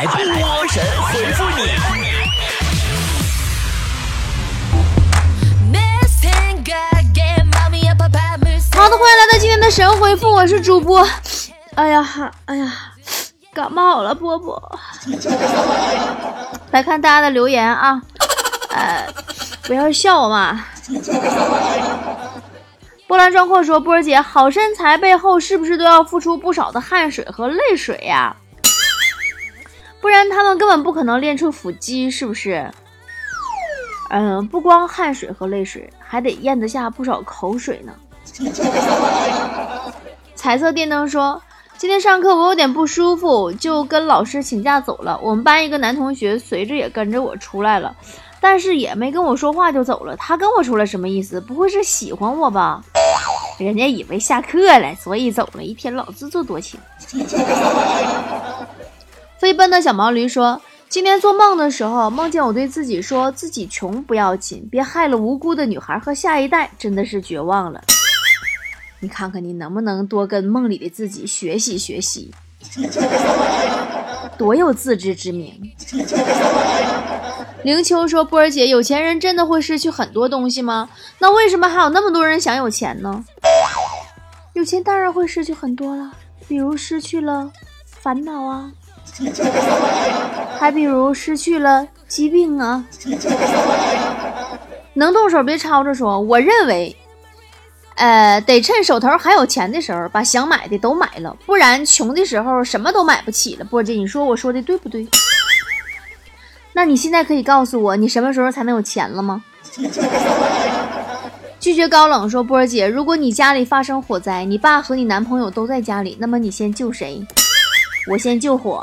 来波神回复你。好的，欢迎来到今天的神回复，我是主播。哎呀哈，哎呀，感冒了，波波。来看大家的留言啊，呃，不要笑嘛。波澜壮阔说：“波儿姐，好身材背后是不是都要付出不少的汗水和泪水呀？不然他们根本不可能练出腹肌，是不是？嗯，不光汗水和泪水，还得咽得下不少口水呢。”彩色电灯说：“今天上课我有点不舒服，就跟老师请假走了。我们班一个男同学随着也跟着我出来了。”但是也没跟我说话就走了，他跟我出来什么意思？不会是喜欢我吧？人家以为下课了，所以走了。一天老自作多情。飞奔的小毛驴说：“今天做梦的时候，梦见我对自己说自己穷不要紧，别害了无辜的女孩和下一代，真的是绝望了。你看看你能不能多跟梦里的自己学习学习，多有自知之明。”灵秋说：“波儿姐，有钱人真的会失去很多东西吗？那为什么还有那么多人想有钱呢？有钱当然会失去很多了，比如失去了烦恼啊，还比如失去了疾病啊。能动手别吵着说。我认为，呃，得趁手头还有钱的时候，把想买的都买了，不然穷的时候什么都买不起了。波姐，你说我说的对不对？”那你现在可以告诉我，你什么时候才能有钱了吗？拒绝高冷说：“波姐，如果你家里发生火灾，你爸和你男朋友都在家里，那么你先救谁？我先救火。”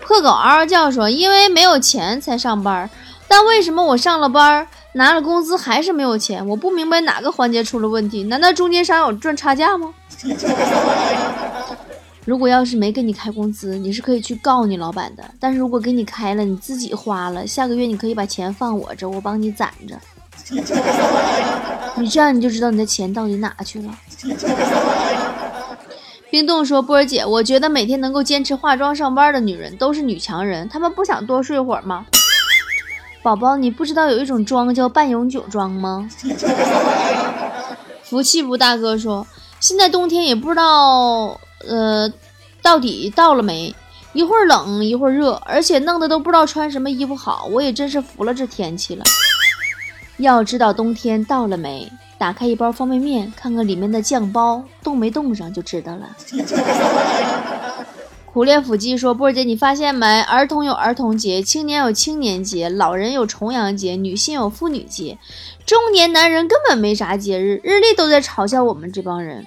破狗嗷嗷叫说：“因为没有钱才上班，但为什么我上了班拿了工资还是没有钱？我不明白哪个环节出了问题？难道中间商有赚差价吗？” 如果要是没给你开工资，你是可以去告你老板的。但是如果给你开了，你自己花了，下个月你可以把钱放我这，我帮你攒着。你这样你就知道你的钱到底哪去了。冰冻说：“波儿姐，我觉得每天能够坚持化妆上班的女人都是女强人，她们不想多睡会儿吗？”宝宝，你不知道有一种妆叫半永久妆吗？福气不大哥说：“现在冬天也不知道。”呃，到底到了没？一会儿冷一会儿热，而且弄得都不知道穿什么衣服好。我也真是服了这天气了。要知道冬天到了没？打开一包方便面，看看里面的酱包冻没冻上就知道了。苦练腹肌说：波儿姐，你发现没？儿童有儿童节，青年有青年节，老人有重阳节，女性有妇女节，中年男人根本没啥节日，日历都在嘲笑我们这帮人。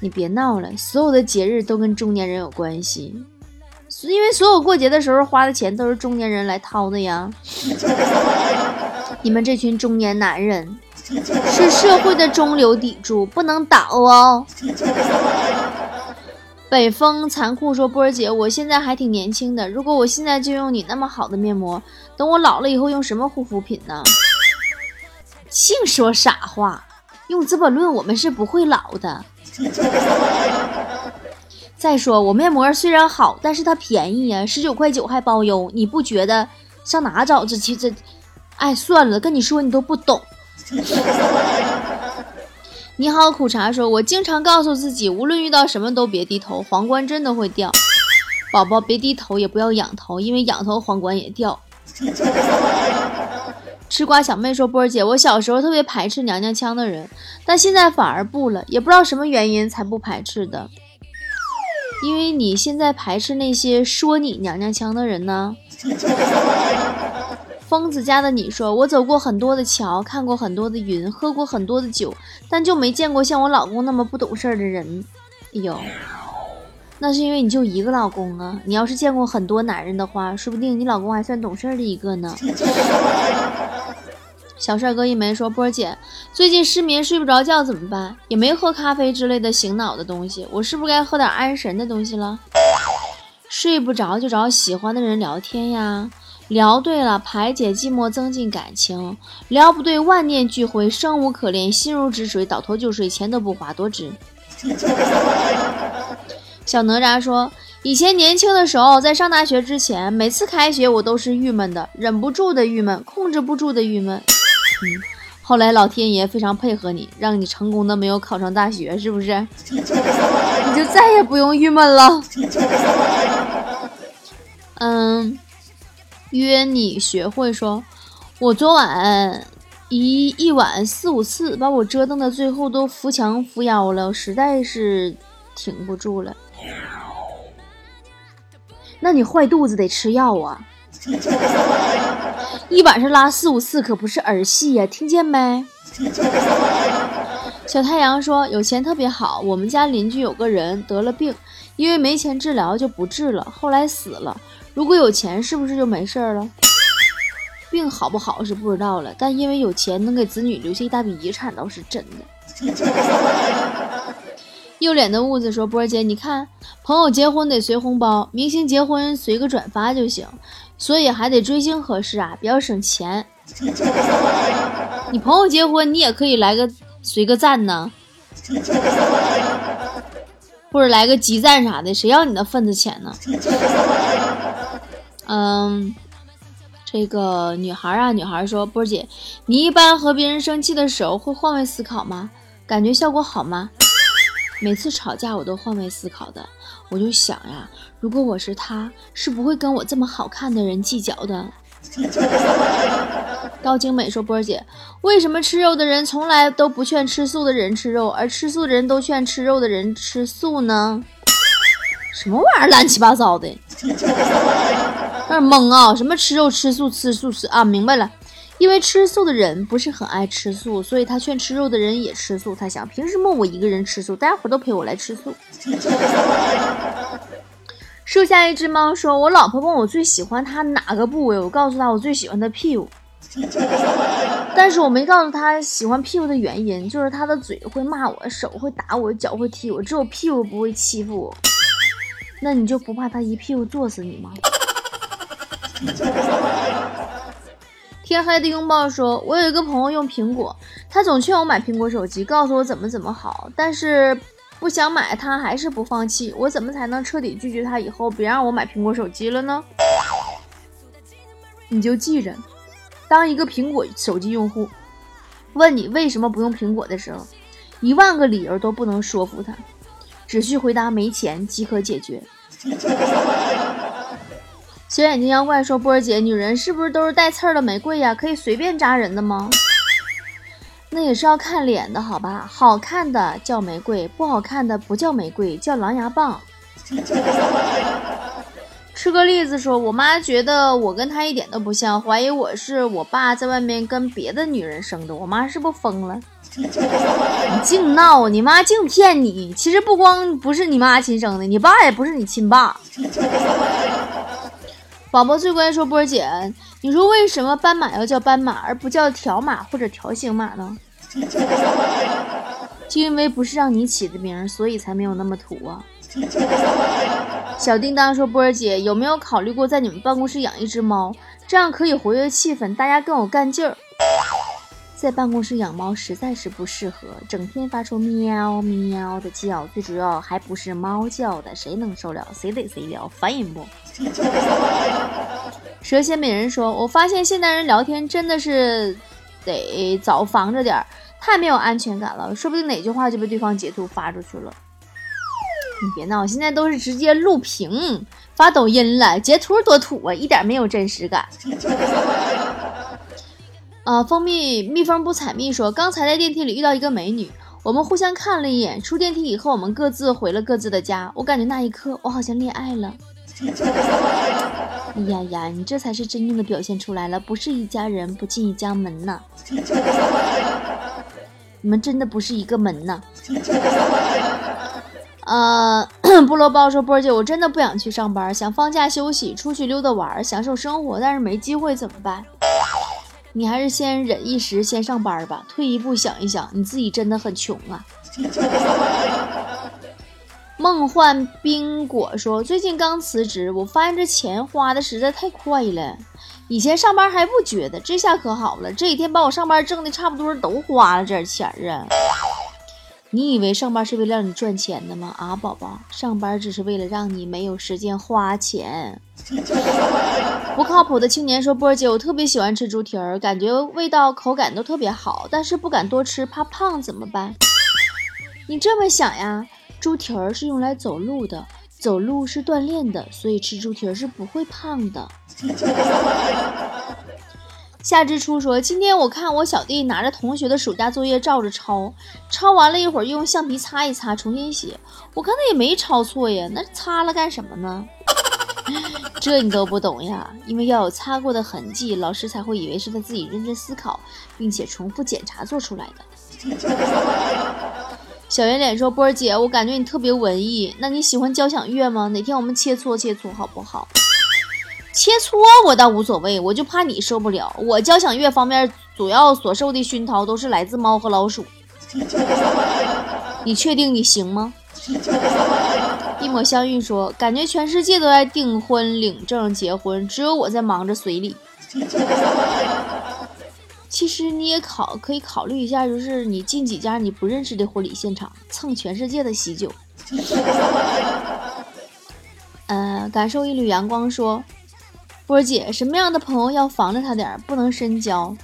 你别闹了，所有的节日都跟中年人有关系，因为所有过节的时候花的钱都是中年人来掏的呀。你们这群中年男人 是社会的中流砥柱，不能倒哦。北风残酷说：“波儿姐，我现在还挺年轻的，如果我现在就用你那么好的面膜，等我老了以后用什么护肤品呢？”净说傻话，用资本论，我们是不会老的。再说，我面膜虽然好，但是它便宜呀，十九块九还包邮，你不觉得上哪找这这？哎，算了，跟你说你都不懂。你好，苦茶说，我经常告诉自己，无论遇到什么都别低头，皇冠真的会掉。宝宝别低头，也不要仰头，因为仰头皇冠也掉。吃瓜小妹说：“波儿姐，我小时候特别排斥娘娘腔的人，但现在反而不了，也不知道什么原因才不排斥的。因为你现在排斥那些说你娘娘腔的人呢。”疯子家的你说：“我走过很多的桥，看过很多的云，喝过很多的酒，但就没见过像我老公那么不懂事儿的人。”哎呦，那是因为你就一个老公啊！你要是见过很多男人的话，说不定你老公还算懂事儿的一个呢。小帅哥一枚说：“波儿姐，最近失眠睡不着觉怎么办？也没喝咖啡之类的醒脑的东西，我是不是该喝点安神的东西了？睡不着就找喜欢的人聊天呀，聊对了排解寂寞，增进感情；聊不对万念俱灰，生无可恋，心如止水，倒头就睡，钱都不花，多值。”小哪吒说：“以前年轻的时候，在上大学之前，每次开学我都是郁闷的，忍不住的郁闷，控制不住的郁闷。嗯，后来老天爷非常配合你，让你成功的没有考上大学，是不是？你就再也不用郁闷了。嗯，约你学会说，我昨晚一一晚四五次，把我折腾的最后都扶墙扶腰了，实在是挺不住了。那你坏肚子得吃药啊！一晚上拉四五次可不是儿戏呀，听见没？小太阳说：“有钱特别好，我们家邻居有个人得了病，因为没钱治疗就不治了，后来死了。如果有钱，是不是就没事儿了？病好不好是不知道了，但因为有钱能给子女留下一大笔遗产倒是真的。”右脸的痦子说：“波儿姐，你看，朋友结婚得随红包，明星结婚随个转发就行，所以还得追星合适啊，比较省钱。你朋友结婚，你也可以来个随个赞呢，或者来个集赞啥的，谁要你的份子钱呢？嗯，这个女孩啊，女孩说，波儿姐，你一般和别人生气的时候会换位思考吗？感觉效果好吗？”每次吵架我都换位思考的，我就想呀，如果我是他，是不会跟我这么好看的人计较的。高精美说：“波儿姐，为什么吃肉的人从来都不劝吃素的人吃肉，而吃素的人都劝吃肉的人吃素呢？什么玩意儿，乱七八糟的，有点懵啊！什么吃肉吃素吃素吃啊？明白了。”因为吃素的人不是很爱吃素，所以他劝吃肉的人也吃素。他想，凭什么我一个人吃素，大家伙都陪我来吃素？树下一只猫说：“我老婆问我最喜欢她哪个部位，我告诉她我最喜欢她屁股，但是我没告诉他喜欢屁股的原因，就是他的嘴会骂我，手会打我，脚会踢我，只有屁股不会欺负我。那你就不怕他一屁股坐死你吗？”天黑的拥抱说：“我有一个朋友用苹果，他总劝我买苹果手机，告诉我怎么怎么好，但是不想买，他还是不放弃。我怎么才能彻底拒绝他，以后别让我买苹果手机了呢？你就记着，当一个苹果手机用户问你为什么不用苹果的时候，一万个理由都不能说服他，只需回答没钱即可解决。”小眼睛妖怪说：“波儿姐，女人是不是都是带刺儿的玫瑰呀？可以随便扎人的吗？那也是要看脸的，好吧？好看的叫玫瑰，不好看的不叫玫瑰，叫狼牙棒。”吃个栗子说：“我妈觉得我跟她一点都不像，怀疑我是我爸在外面跟别的女人生的。我妈是不是疯了？你净闹，你妈净骗你。其实不光不是你妈亲生的，你爸也不是你亲爸。”宝宝最乖说：“波姐，你说为什么斑马要叫斑马，而不叫条马或者条形马呢？就因为不是让你起的名，所以才没有那么土啊。”小叮当说：“波儿姐，有没有考虑过在你们办公室养一只猫？这样可以活跃气氛，大家更有干劲儿。在办公室养猫实在是不适合，整天发出喵喵的叫，最主要还不是猫叫的，谁能受了？谁得谁聊，烦人不？” 蛇蝎美人说：“我发现现代人聊天真的是得早防着点儿，太没有安全感了，说不定哪句话就被对方截图发出去了。你别闹，我现在都是直接录屏发抖音了，截图多土啊，一点没有真实感。”啊，蜂蜜蜜蜂不采蜜说：“刚才在电梯里遇到一个美女，我们互相看了一眼，出电梯以后我们各自回了各自的家，我感觉那一刻我好像恋爱了。”哎呀呀，你这才是真正的表现出来了，不是一家人不进一家门呐！你们真的不是一个门呐！呃，菠萝包说：“波儿姐，我真的不想去上班，想放假休息，出去溜达玩，享受生活，但是没机会怎么办？你还是先忍一时，先上班吧。退一步想一想，你自己真的很穷啊。”梦幻冰果说：“最近刚辞职，我发现这钱花的实在太快了。以前上班还不觉得，这下可好了，这几天把我上班挣的差不多都花了这点钱啊。你以为上班是为了让你赚钱的吗？啊，宝宝，上班只是为了让你没有时间花钱。不靠谱的青年说：“波儿姐，我特别喜欢吃猪蹄儿，感觉味道口感都特别好，但是不敢多吃，怕胖，怎么办？”你这么想呀？猪蹄儿是用来走路的，走路是锻炼的，所以吃猪蹄儿是不会胖的。夏之初说：“今天我看我小弟拿着同学的暑假作业照着抄，抄完了一会儿又用橡皮擦一擦，重新写。我看他也没抄错呀，那擦了干什么呢？这你都不懂呀？因为要有擦过的痕迹，老师才会以为是他自己认真思考，并且重复检查做出来的。”小圆脸说：“波儿姐，我感觉你特别文艺，那你喜欢交响乐吗？哪天我们切磋切磋好不好？”切磋我倒无所谓，我就怕你受不了。我交响乐方面主要所受的熏陶都是来自猫和老鼠。你确定你行吗？一抹香玉说：“感觉全世界都在订婚、领证、结婚，只有我在忙着随礼。其实你也考可以考虑一下，就是你进几家你不认识的婚礼现场，蹭全世界的喜酒。嗯，感受一缕阳光说。”波姐，什么样的朋友要防着他点儿，不能深交？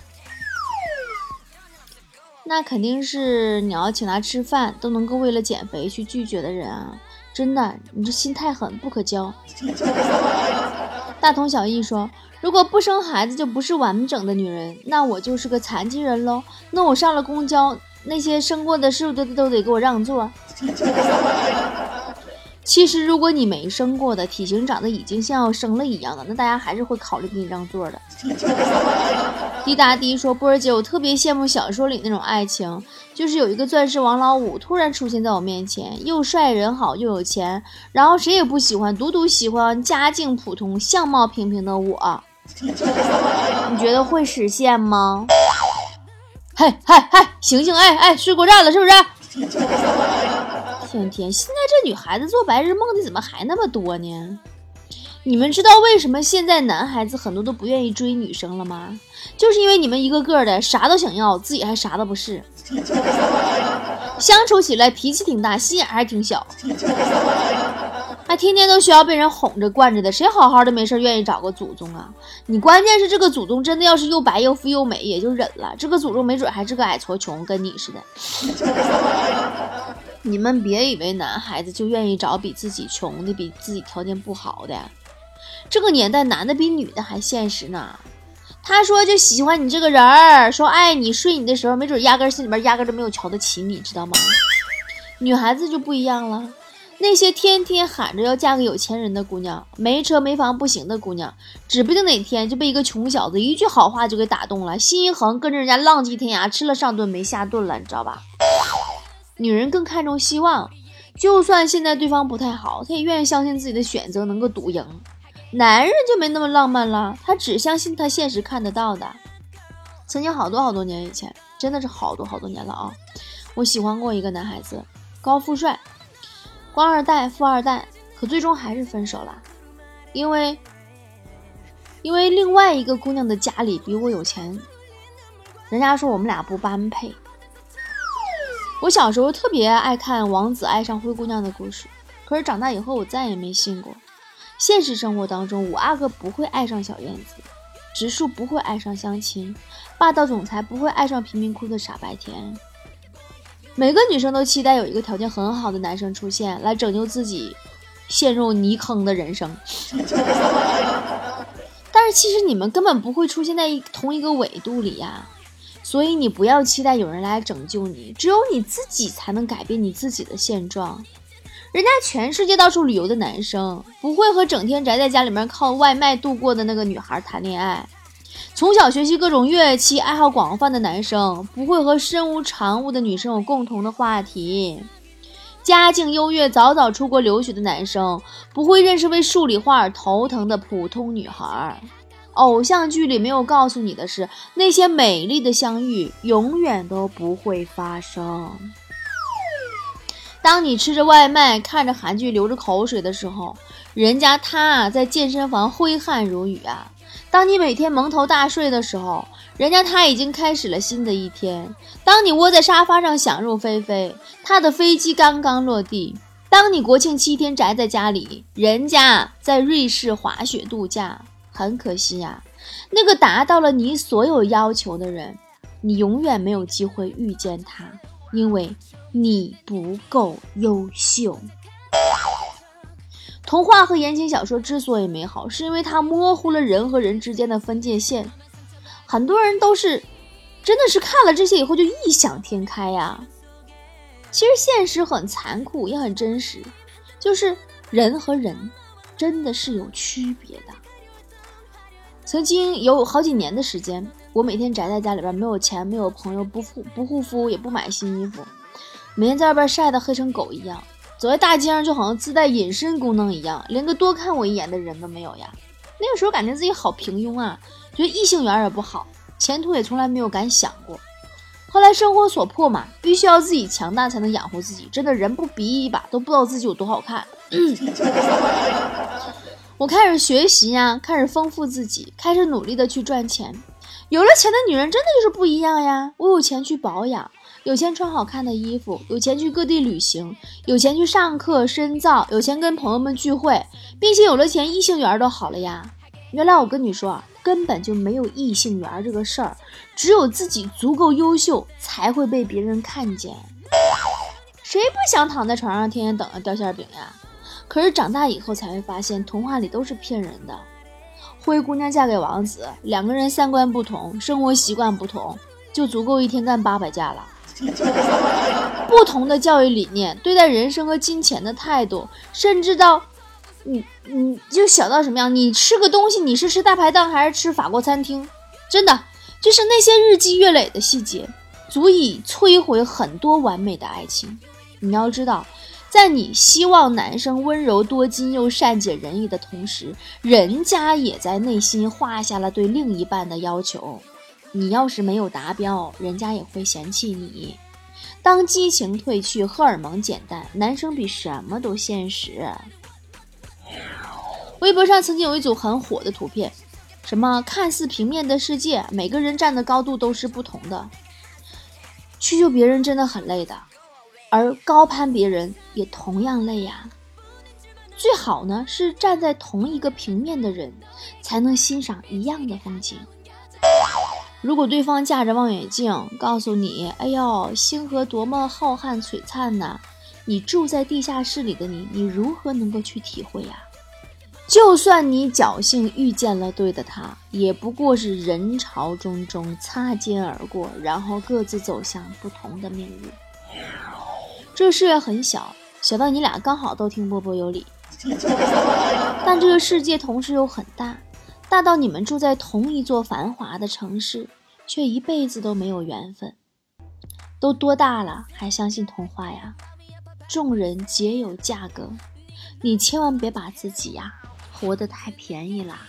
那肯定是你要请他吃饭都能够为了减肥去拒绝的人啊！真的，你这心太狠，不可交。大同小异说，如果不生孩子就不是完整的女人，那我就是个残疾人喽。那我上了公交，那些生过的是不是都都得给我让座？其实，如果你没生过的，体型长得已经像要生了一样的，那大家还是会考虑给你让座的。滴答滴说：“波儿姐，我特别羡慕小说里那种爱情，就是有一个钻石王老五突然出现在我面前，又帅人好又有钱，然后谁也不喜欢，独独喜欢家境普通、相貌平平的我。你觉得会实现吗？嗨嗨嗨，醒醒！哎哎，睡过站了是不是？”天天，现在这女孩子做白日梦的怎么还那么多呢？你们知道为什么现在男孩子很多都不愿意追女生了吗？就是因为你们一个个的啥都想要，自己还啥都不是，相处起来脾气挺大，心眼还挺小，还天天都需要被人哄着惯着的，谁好好的没事愿意找个祖宗啊？你关键是这个祖宗真的要是又白又富又美也就忍了，这个祖宗没准还是个矮矬穷，跟你似的。你们别以为男孩子就愿意找比自己穷的、比自己条件不好的。这个年代，男的比女的还现实呢。他说就喜欢你这个人儿，说爱你、睡你的时候，没准压根心里边压根都没有瞧得起你，知道吗？女孩子就不一样了，那些天天喊着要嫁个有钱人的姑娘，没车没房不行的姑娘，指不定哪天就被一个穷小子一句好话就给打动了，心一横，跟着人家浪迹天涯，吃了上顿没下顿了，你知道吧？女人更看重希望，就算现在对方不太好，她也愿意相信自己的选择能够赌赢。男人就没那么浪漫了，他只相信他现实看得到的。曾经好多好多年以前，真的是好多好多年了啊！我喜欢过一个男孩子，高富帅，官二代、富二代，可最终还是分手了，因为因为另外一个姑娘的家里比我有钱，人家说我们俩不般配。我小时候特别爱看王子爱上灰姑娘的故事，可是长大以后我再也没信过。现实生活当中，五阿哥不会爱上小燕子，植树不会爱上相亲，霸道总裁不会爱上贫民窟的傻白甜。每个女生都期待有一个条件很好的男生出现，来拯救自己陷入泥坑的人生。但是其实你们根本不会出现在一同一个纬度里呀。所以你不要期待有人来拯救你，只有你自己才能改变你自己的现状。人家全世界到处旅游的男生，不会和整天宅在家里面靠外卖度过的那个女孩谈恋爱；从小学习各种乐器、爱好广泛的男生，不会和身无长物的女生有共同的话题；家境优越、早早出国留学的男生，不会认识为数理化而头疼的普通女孩。偶像剧里没有告诉你的是，那些美丽的相遇永远都不会发生。当你吃着外卖，看着韩剧流着口水的时候，人家他在健身房挥汗如雨啊。当你每天蒙头大睡的时候，人家他已经开始了新的一天。当你窝在沙发上想入非非，他的飞机刚刚落地。当你国庆七天宅在家里，人家在瑞士滑雪度假。很可惜呀，那个达到了你所有要求的人，你永远没有机会遇见他，因为你不够优秀。童话和言情小说之所以美好，是因为它模糊了人和人之间的分界线。很多人都是，真的是看了这些以后就异想天开呀。其实现实很残酷，也很真实，就是人和人真的是有区别的。曾经有好几年的时间，我每天宅在家里边，没有钱，没有朋友，不护不护肤，也不买新衣服，每天在外边晒得黑成狗一样。走在大街上，就好像自带隐身功能一样，连个多看我一眼的人都没有呀。那个时候感觉自己好平庸啊，觉得异性缘也不好，前途也从来没有敢想过。后来生活所迫嘛，必须要自己强大才能养活自己。真的人不比一把，都不知道自己有多好看。我开始学习呀，开始丰富自己，开始努力的去赚钱。有了钱的女人真的就是不一样呀！我有钱去保养。有钱穿好看的衣服，有钱去各地旅行，有钱去上课深造，有钱跟朋友们聚会，并且有了钱，异性缘都好了呀。原来我跟你说啊，根本就没有异性缘这个事儿，只有自己足够优秀才会被别人看见。谁不想躺在床上天天等着掉馅饼呀？可是长大以后才会发现，童话里都是骗人的。灰姑娘嫁给王子，两个人三观不同，生活习惯不同，就足够一天干八百架了。不同的教育理念，对待人生和金钱的态度，甚至到你，你就小到什么样？你吃个东西，你是吃大排档还是吃法国餐厅？真的，就是那些日积月累的细节，足以摧毁很多完美的爱情。你要知道，在你希望男生温柔多金又善解人意的同时，人家也在内心画下了对另一半的要求。你要是没有达标，人家也会嫌弃你。当激情褪去，荷尔蒙减淡，男生比什么都现实。微博上曾经有一组很火的图片，什么看似平面的世界，每个人站的高度都是不同的。去救别人真的很累的，而高攀别人也同样累呀。最好呢是站在同一个平面的人，才能欣赏一样的风景。如果对方架着望远镜告诉你：“哎呦，星河多么浩瀚璀璨呐！”你住在地下室里的你，你如何能够去体会呀？就算你侥幸遇见了对的他，也不过是人潮中中擦肩而过，然后各自走向不同的命运。这个世界很小，小到你俩刚好都听波波有理；但这个世界同时又很大。大到你们住在同一座繁华的城市，却一辈子都没有缘分。都多大了，还相信童话呀？众人皆有价格，你千万别把自己呀活得太便宜啦。